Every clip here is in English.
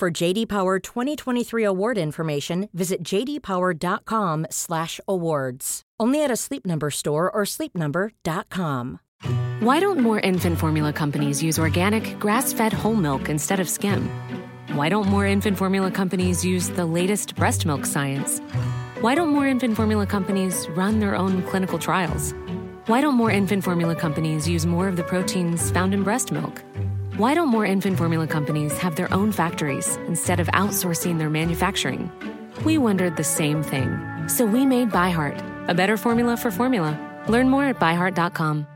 For JD Power 2023 award information, visit jdpower.com/awards. Only at a Sleep Number store or sleepnumber.com. Why don't more infant formula companies use organic, grass-fed whole milk instead of skim? Why don't more infant formula companies use the latest breast milk science? Why don't more infant formula companies run their own clinical trials? Why don't more infant formula companies use more of the proteins found in breast milk? Why don't more infant formula companies have their own factories instead of outsourcing their manufacturing? We wondered the same thing. So we made ByHeart, a better formula for formula. Learn more at byheart.com.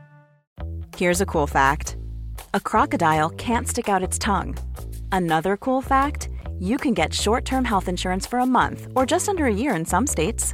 Here's a cool fact a crocodile can't stick out its tongue. Another cool fact you can get short term health insurance for a month or just under a year in some states.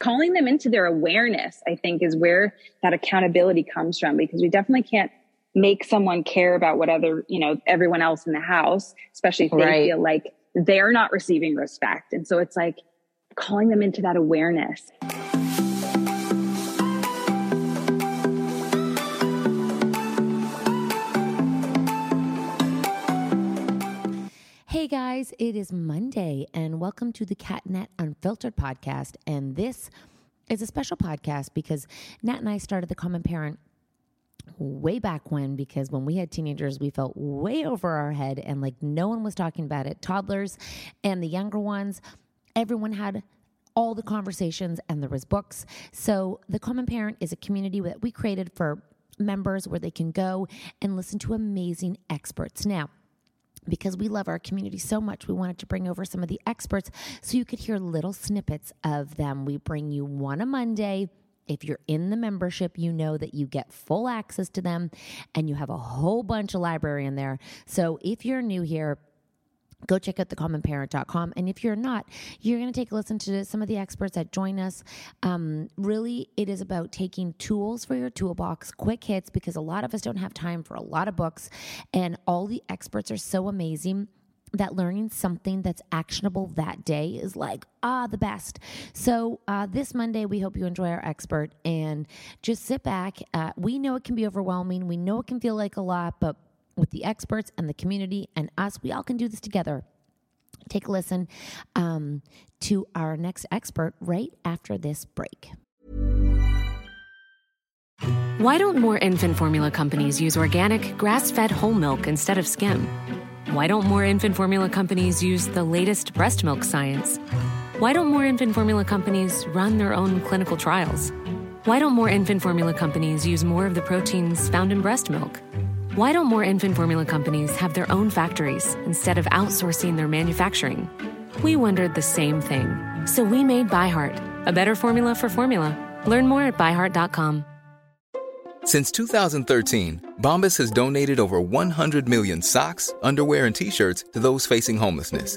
calling them into their awareness, I think, is where that accountability comes from because we definitely can't make someone care about what other, you know, everyone else in the house, especially if they right. feel like they're not receiving respect. And so it's like calling them into that awareness. Guys, it is Monday, and welcome to the CatNat Unfiltered podcast. And this is a special podcast because Nat and I started the Common Parent way back when because when we had teenagers we felt way over our head and like no one was talking about it. Toddlers and the younger ones everyone had all the conversations and there was books. So the common parent is a community that we created for members where they can go and listen to amazing experts. Now because we love our community so much, we wanted to bring over some of the experts so you could hear little snippets of them. We bring you one a Monday. If you're in the membership, you know that you get full access to them and you have a whole bunch of library in there. So if you're new here, go check out thecommonparent.com. And if you're not, you're going to take a listen to some of the experts that join us. Um, really, it is about taking tools for your toolbox, quick hits, because a lot of us don't have time for a lot of books. And all the experts are so amazing that learning something that's actionable that day is like ah the best so uh, this monday we hope you enjoy our expert and just sit back uh, we know it can be overwhelming we know it can feel like a lot but with the experts and the community and us. We all can do this together. Take a listen um, to our next expert right after this break. Why don't more infant formula companies use organic, grass fed whole milk instead of skim? Why don't more infant formula companies use the latest breast milk science? Why don't more infant formula companies run their own clinical trials? Why don't more infant formula companies use more of the proteins found in breast milk? Why don't more infant formula companies have their own factories instead of outsourcing their manufacturing? We wondered the same thing. So we made ByHeart, a better formula for formula. Learn more at byheart.com. Since 2013, Bombas has donated over 100 million socks, underwear, and t shirts to those facing homelessness.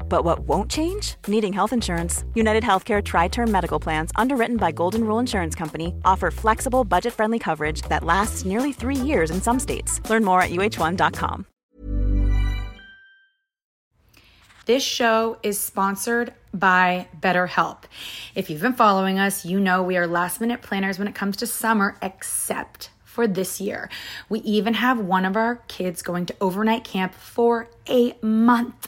But what won't change? Needing health insurance. United Healthcare Tri Term Medical Plans, underwritten by Golden Rule Insurance Company, offer flexible, budget friendly coverage that lasts nearly three years in some states. Learn more at uh1.com. This show is sponsored by BetterHelp. If you've been following us, you know we are last minute planners when it comes to summer, except for this year. We even have one of our kids going to overnight camp for a month,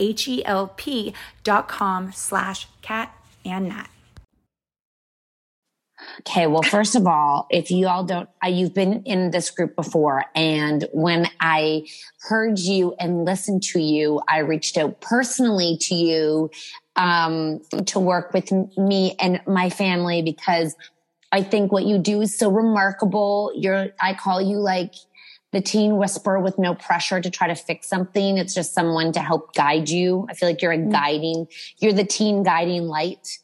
H-E-L-P dot com slash cat and nat. Okay, well, first of all, if you all don't, you've been in this group before. And when I heard you and listened to you, I reached out personally to you um, to work with me and my family because I think what you do is so remarkable. You're, I call you like the teen whisper with no pressure to try to fix something. It's just someone to help guide you. I feel like you're a mm. guiding, you're the teen guiding light.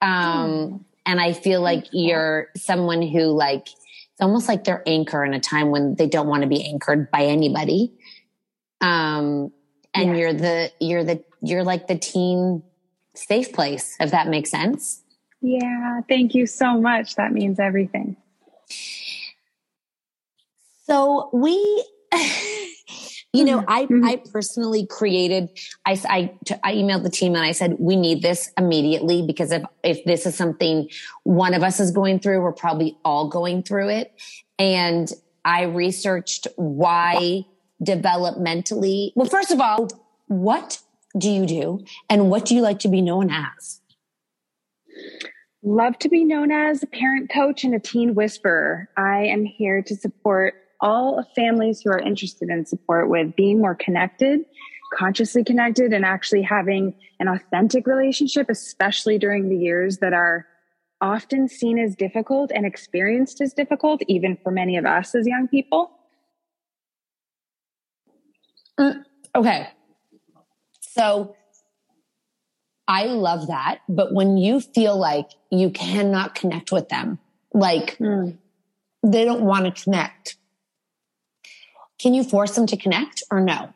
Um, mm. and I feel like you're someone who like, it's almost like their anchor in a time when they don't want to be anchored by anybody. Um, and yeah. you're the, you're the, you're like the teen safe place, if that makes sense. Yeah, thank you so much. That means everything. So we, you know, I, mm-hmm. I personally created, I, I, I emailed the team and I said, we need this immediately because if, if this is something one of us is going through, we're probably all going through it. And I researched why developmentally, well, first of all, what do you do? And what do you like to be known as? Love to be known as a parent coach and a teen whisperer. I am here to support all families who are interested in support with being more connected, consciously connected, and actually having an authentic relationship, especially during the years that are often seen as difficult and experienced as difficult, even for many of us as young people. Mm, okay. So I love that. But when you feel like you cannot connect with them, like mm. they don't want to connect, can you force them to connect or no?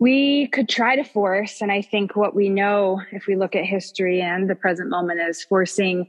We could try to force. And I think what we know, if we look at history and the present moment, is forcing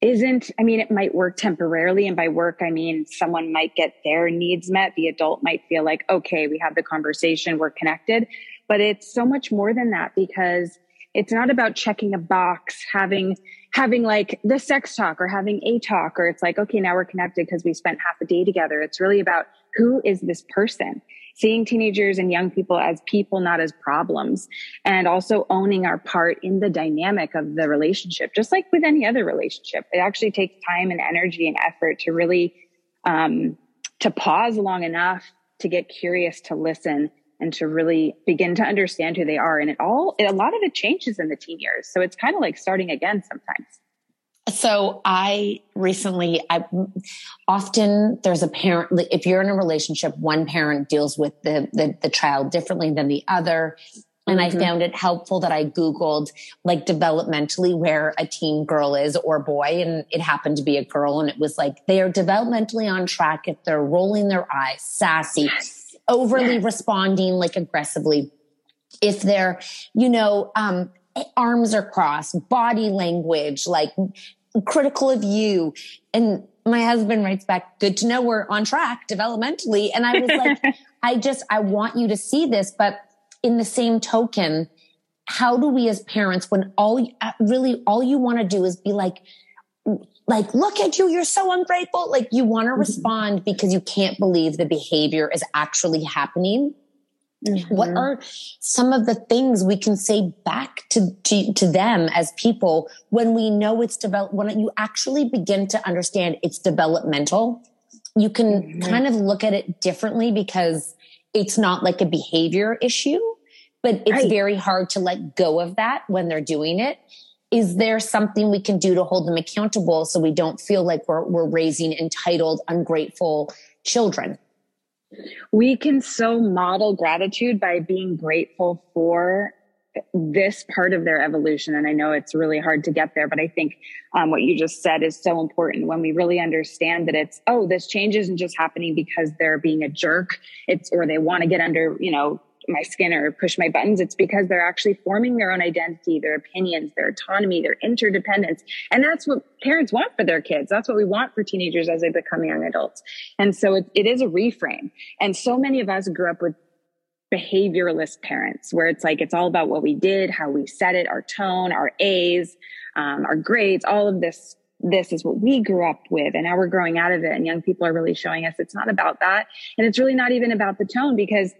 isn't, I mean, it might work temporarily. And by work, I mean, someone might get their needs met. The adult might feel like, okay, we have the conversation, we're connected. But it's so much more than that because it's not about checking a box, having, having like the sex talk or having a talk, or it's like, okay, now we're connected because we spent half a day together. It's really about who is this person? seeing teenagers and young people as people, not as problems, and also owning our part in the dynamic of the relationship, just like with any other relationship. It actually takes time and energy and effort to really, um, to pause long enough to get curious, to listen, and to really begin to understand who they are. And it all, a lot of it changes in the teen years. So it's kind of like starting again sometimes. So I recently, I often there's a parent. If you're in a relationship, one parent deals with the the, the child differently than the other. And mm-hmm. I found it helpful that I Googled like developmentally where a teen girl is or boy. And it happened to be a girl. And it was like they are developmentally on track if they're rolling their eyes, sassy, yes. overly yes. responding like aggressively. If they're, you know, um, arms are crossed, body language, like critical of you. And my husband writes back, good to know we're on track developmentally. And I was like, I just, I want you to see this. But in the same token, how do we as parents, when all uh, really all you want to do is be like, like, look at you, you're so ungrateful. Like you want to mm-hmm. respond because you can't believe the behavior is actually happening. Mm-hmm. What are some of the things we can say back to, to, to them as people when we know it's developed, when you actually begin to understand it's developmental, you can mm-hmm. kind of look at it differently because it's not like a behavior issue, but it's right. very hard to let go of that when they're doing it. Is there something we can do to hold them accountable so we don't feel like we're, we're raising entitled, ungrateful children? We can so model gratitude by being grateful for this part of their evolution. And I know it's really hard to get there, but I think um, what you just said is so important when we really understand that it's, oh, this change isn't just happening because they're being a jerk. It's, or they want to get under, you know, my skin or push my buttons. It's because they're actually forming their own identity, their opinions, their autonomy, their interdependence. And that's what parents want for their kids. That's what we want for teenagers as they become young adults. And so it, it is a reframe. And so many of us grew up with behavioralist parents where it's like, it's all about what we did, how we said it, our tone, our A's, um, our grades, all of this this is what we grew up with and now we're growing out of it and young people are really showing us it's not about that and it's really not even about the tone because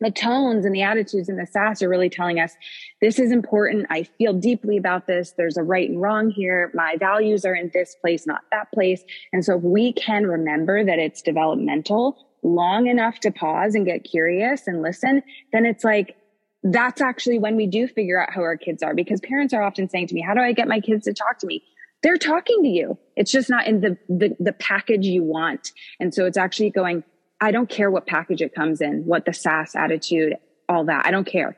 the tones and the attitudes and the sass are really telling us this is important. I feel deeply about this. There's a right and wrong here. My values are in this place, not that place. And so if we can remember that it's developmental long enough to pause and get curious and listen, then it's like, that's actually when we do figure out how our kids are because parents are often saying to me, how do I get my kids to talk to me? They're talking to you. It's just not in the, the, the package you want. And so it's actually going, I don't care what package it comes in, what the sass attitude, all that. I don't care.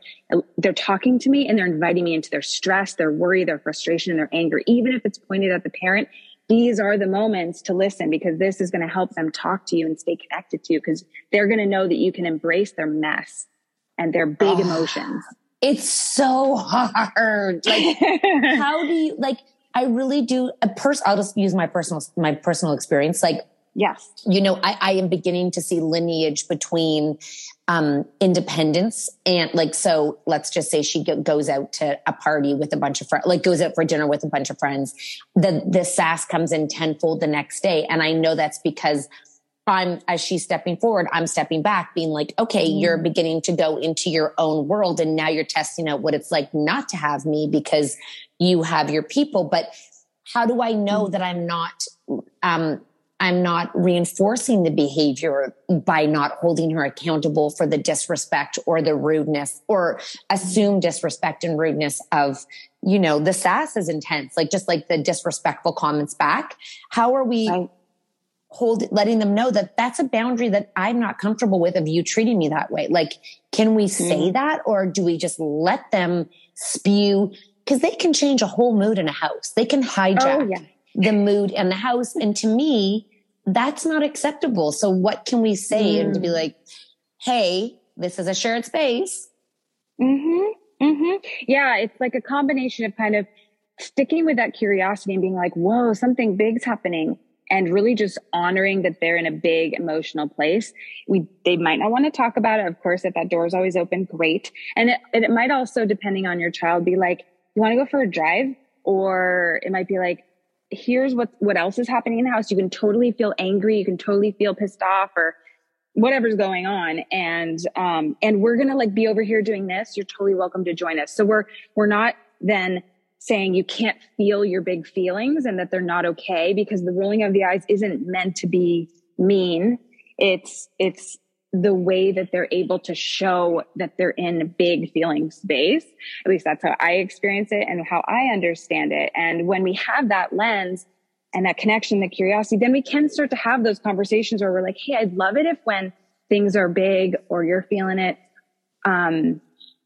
They're talking to me and they're inviting me into their stress, their worry, their frustration, and their anger. Even if it's pointed at the parent, these are the moments to listen because this is going to help them talk to you and stay connected to you because they're going to know that you can embrace their mess and their big oh, emotions. It's so hard. Like, how do you, like, I really do a person, I'll just use my personal, my personal experience. Like, Yes. You know, I, I am beginning to see lineage between um, independence and like, so let's just say she goes out to a party with a bunch of friends, like goes out for dinner with a bunch of friends. The, the sass comes in tenfold the next day. And I know that's because I'm, as she's stepping forward, I'm stepping back, being like, okay, mm. you're beginning to go into your own world. And now you're testing out what it's like not to have me because you have your people. But how do I know mm. that I'm not, um, I'm not reinforcing the behavior by not holding her accountable for the disrespect or the rudeness or assume disrespect and rudeness of, you know, the sass is intense, like just like the disrespectful comments back. How are we right. hold, letting them know that that's a boundary that I'm not comfortable with of you treating me that way? Like, can we say mm. that or do we just let them spew? Cause they can change a whole mood in a house. They can hijack. Oh, yeah the mood in the house. And to me, that's not acceptable. So what can we say mm. and to be like, hey, this is a shared space. Mm-hmm. Mm-hmm. Yeah, it's like a combination of kind of sticking with that curiosity and being like, whoa, something big's happening. And really just honoring that they're in a big emotional place. We, they might not want to talk about it. Of course, if that door is always open, great. And it, it might also, depending on your child, be like, you want to go for a drive? Or it might be like, here's what what else is happening in the house. You can totally feel angry. You can totally feel pissed off or whatever's going on. And um and we're gonna like be over here doing this. You're totally welcome to join us. So we're we're not then saying you can't feel your big feelings and that they're not okay because the rolling of the eyes isn't meant to be mean. It's it's the way that they're able to show that they're in big feeling space at least that's how i experience it and how i understand it and when we have that lens and that connection, the curiosity, then we can start to have those conversations where we're like, Hey, I'd love it if when things are big or you're feeling it, um,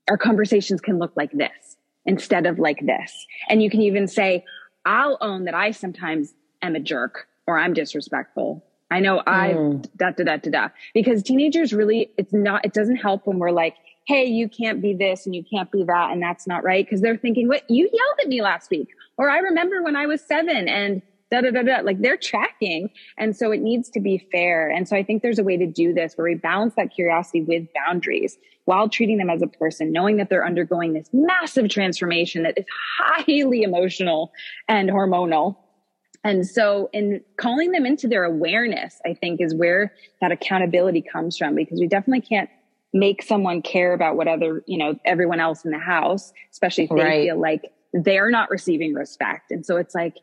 our conversations can look like this instead of like this. And you can even say, I'll own that I sometimes am a jerk or I'm disrespectful. I know I mm. da da da da da because teenagers really it's not it doesn't help when we're like, hey, you can't be this and you can't be that and that's not right because they're thinking, what you yelled at me last week or I remember when I was seven and da da da da. Like they're tracking. And so it needs to be fair. And so I think there's a way to do this where we balance that curiosity with boundaries while treating them as a person, knowing that they're undergoing this massive transformation that is highly emotional and hormonal. And so in calling them into their awareness, I think is where that accountability comes from because we definitely can't make someone care about what other, you know, everyone else in the house, especially if they right. feel like they're not receiving respect. And so it's like,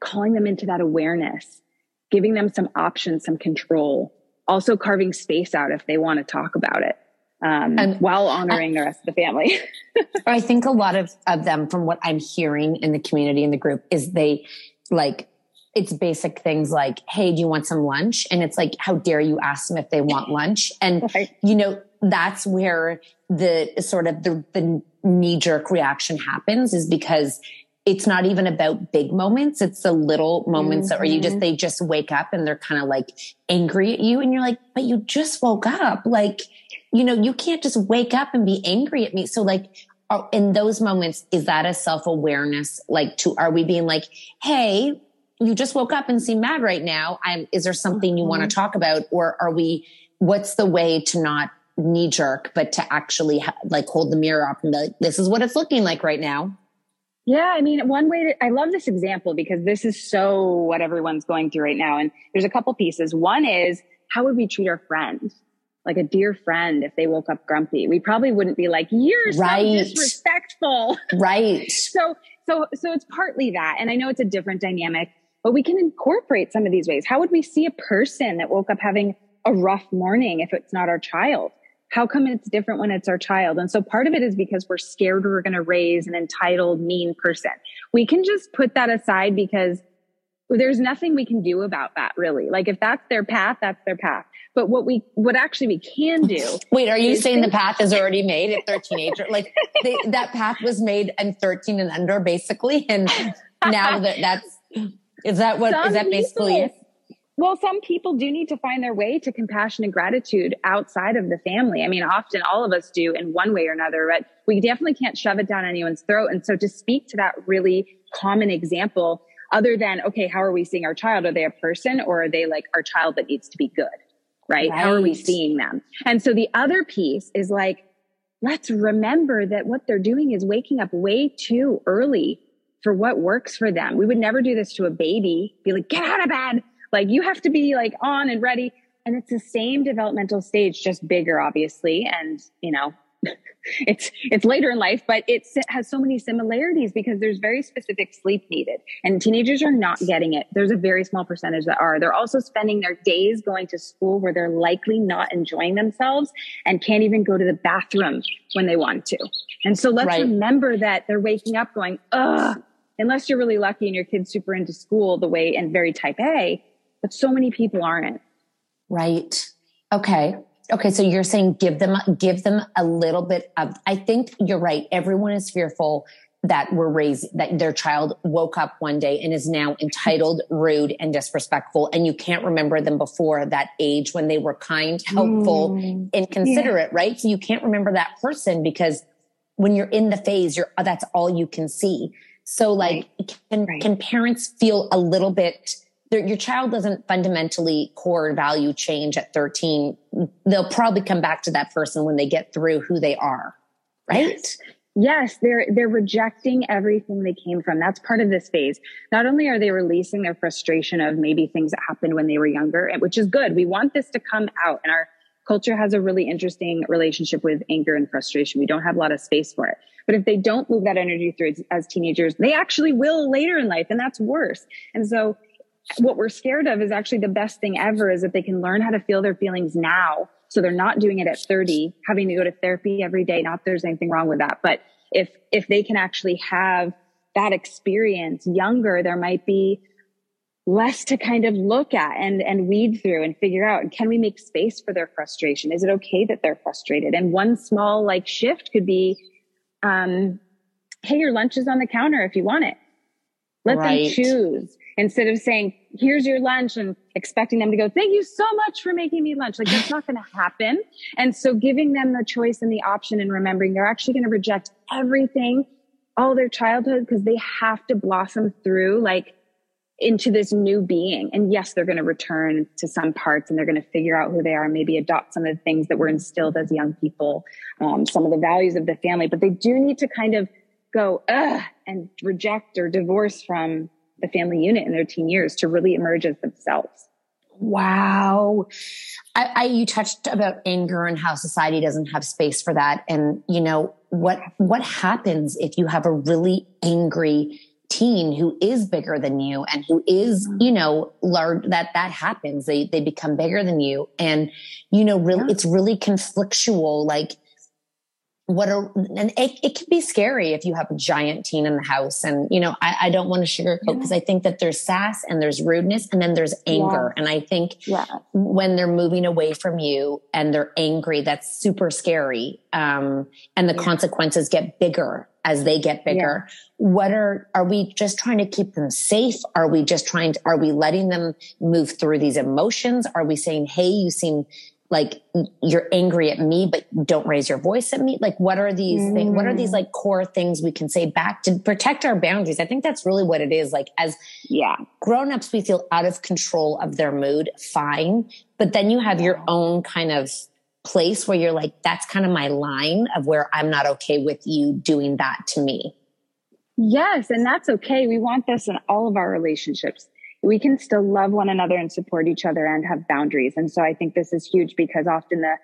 calling them into that awareness, giving them some options, some control, also carving space out if they want to talk about it. Um, and while honoring the rest of the family. I think a lot of, of them, from what I'm hearing in the community in the group, is they like it's basic things like, Hey, do you want some lunch? And it's like, how dare you ask them if they want lunch? And, right. you know, that's where the sort of the, the knee jerk reaction happens is because it's not even about big moments. It's the little moments mm-hmm. that where you just, mm-hmm. they just wake up and they're kind of like angry at you. And you're like, but you just woke up. Like, you know, you can't just wake up and be angry at me. So like, in those moments, is that a self awareness? Like to, are we being like, Hey, you just woke up and seem mad right now. I'm, is there something you mm-hmm. want to talk about? Or are we, what's the way to not knee jerk, but to actually ha- like hold the mirror up and be like, this is what it's looking like right now? Yeah, I mean, one way to, I love this example because this is so what everyone's going through right now. And there's a couple pieces. One is how would we treat our friends? Like a dear friend, if they woke up grumpy, we probably wouldn't be like, you're right. so disrespectful. Right. so, so, so it's partly that. And I know it's a different dynamic, but we can incorporate some of these ways. How would we see a person that woke up having a rough morning if it's not our child? how come it's different when it's our child? And so part of it is because we're scared we're going to raise an entitled, mean person. We can just put that aside because there's nothing we can do about that really. Like if that's their path, that's their path. But what we, what actually we can do. Wait, are you saying the path is already made at 13 age? Like they, that path was made at 13 and under basically. And now that that's, is that what, Some is that basically people, it? Well, some people do need to find their way to compassion and gratitude outside of the family. I mean, often all of us do in one way or another, but we definitely can't shove it down anyone's throat. And so to speak to that really common example, other than, okay, how are we seeing our child? Are they a person or are they like our child that needs to be good? Right? right? How are we seeing them? And so the other piece is like, let's remember that what they're doing is waking up way too early for what works for them. We would never do this to a baby, be like, get out of bed like you have to be like on and ready. And it's the same developmental stage, just bigger, obviously. And, you know, it's it's later in life, but it has so many similarities because there's very specific sleep needed, and teenagers are not getting it. There's a very small percentage that are. They're also spending their days going to school where they're likely not enjoying themselves and can't even go to the bathroom when they want to. And so let's right. remember that they're waking up going, ugh. Unless you're really lucky and your kid's super into school the way and very type A, but so many people aren't. Right. Okay. Okay. So you're saying give them, give them a little bit of, I think you're right. Everyone is fearful that we're raised, that their child woke up one day and is now entitled, rude, and disrespectful. And you can't remember them before that age when they were kind, helpful, mm, and considerate, yeah. right? So you can't remember that person because when you're in the phase, you're, that's all you can see. So like, right. can, right. can parents feel a little bit, your child doesn't fundamentally core value change at 13. They'll probably come back to that person when they get through who they are. Right. Yes. Yes, they're they're rejecting everything they came from. That's part of this phase. Not only are they releasing their frustration of maybe things that happened when they were younger, which is good. We want this to come out and our culture has a really interesting relationship with anger and frustration. We don't have a lot of space for it. But if they don't move that energy through as, teenagers, they actually will later in life, and that's worse. And so what we're scared of is actually the best thing ever is that they can learn how to feel their feelings now. So they're not doing it at 30, having to go to therapy every day. Not there's anything wrong with that. But if, if they can actually have that experience younger, there might be less to kind of look at and, and weed through and figure out. And can we make space for their frustration? Is it okay that they're frustrated? And one small like shift could be, um, Hey, your lunch is on the counter if you want it. Let right. them choose instead of saying, here's your lunch and expecting them to go, thank you so much for making me lunch. Like that's not going to happen. And so giving them the choice and the option and remembering they're actually going to reject everything, all their childhood, because they have to blossom through like into this new being. And yes, they're going to return to some parts and they're going to figure out who they are and maybe adopt some of the things that were instilled as young people, um, some of the values of the family, but they do need to kind of go, ugh, and reject or divorce from the family unit in their teen years to really emerge as themselves. Wow. I, I, you touched about anger and how society doesn't have space for that. And, you know, what, what happens if you have a really angry teen who is bigger than you and who is, mm-hmm. you know, large, that, that happens. They, they become bigger than you. And, you know, really, yeah. it's really conflictual. Like, what are and it, it can be scary if you have a giant teen in the house and you know i, I don't want to sugarcoat because yeah. i think that there's sass and there's rudeness and then there's anger yeah. and i think yeah. when they're moving away from you and they're angry that's super scary um, and the consequences get bigger as they get bigger what are are we just trying to keep them safe are we just trying to are we letting them move through these emotions are we saying hey you seem like you're angry at me but don't raise your voice at me? Like what are these mm. things what are these mm. like core things we can say back to protect our boundaries? I think that's really what it is. Like as yeah. grown-ups we feel out of control of their mood fine. But then you have your own kind of place where you're like that's kind of my line of where i'm not okay with you doing that to me. Yes and that's okay. We want this in all of our relationships we can still love one another and support each other and have boundaries. And so I think this is huge because often the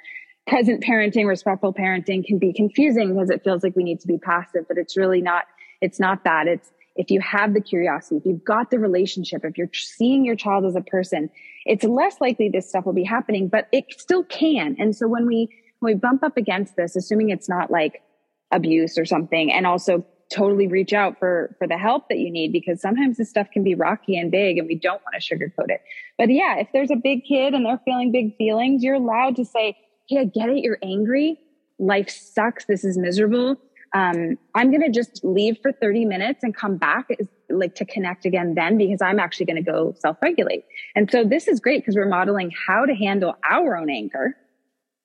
present parenting, respectful parenting can be confusing because it feels like we need to be passive, but it's really not, it's not that. It's if you have the curiosity, if you've got the relationship, if you're seeing your child as a person, it's less likely this stuff will be happening, but it still can. And so when we, when we bump up against this, assuming it's not like abuse or something, and also totally reach out for for the help that you need because sometimes this stuff can be rocky and big and we don't want to sugarcoat it. But yeah if there's a big kid and they're feeling big feelings you're allowed to say hey i get it you're angry. Life sucks. This is miserable. Um, i'm going to just leave for 30 minutes and come back like to connect again then because i'm actually going to go self-regulate. And so this is great because we're modeling how to handle our own anger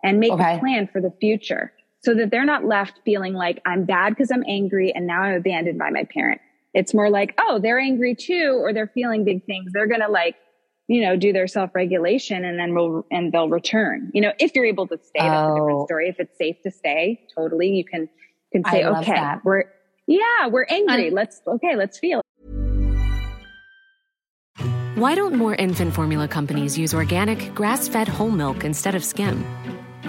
and make okay. a plan for the future so that they're not left feeling like I'm bad because I'm angry and now I'm abandoned by my parent. It's more like, oh, they're angry too, or they're feeling big things. They're going to like, you know, do their self regulation and then we'll, and they'll return, you know, if you're able to stay, that's a different oh. story. If it's safe to stay, totally, you can, can say, okay, that. we're, yeah, we're angry. I'm- let's, okay, let's feel. Why don't more infant formula companies use organic, grass fed whole milk instead of skim?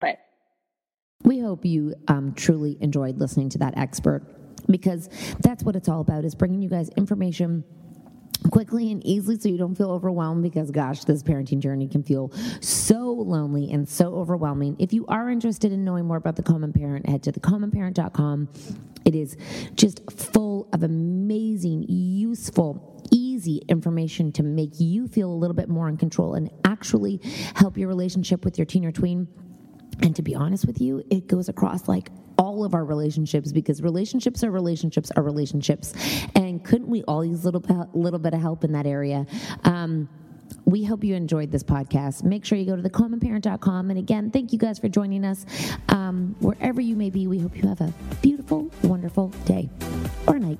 But we hope you um, truly enjoyed listening to that expert because that's what it's all about is bringing you guys information quickly and easily so you don't feel overwhelmed because gosh this parenting journey can feel so lonely and so overwhelming. If you are interested in knowing more about the common parent head to thecommonparent.com it is just full of amazing useful easy information to make you feel a little bit more in control and actually help your relationship with your teen or tween and to be honest with you, it goes across like all of our relationships because relationships are relationships are relationships. And couldn't we all use a little, little bit of help in that area? Um, we hope you enjoyed this podcast. Make sure you go to thecommonparent.com. And again, thank you guys for joining us. Um, wherever you may be, we hope you have a beautiful, wonderful day or night.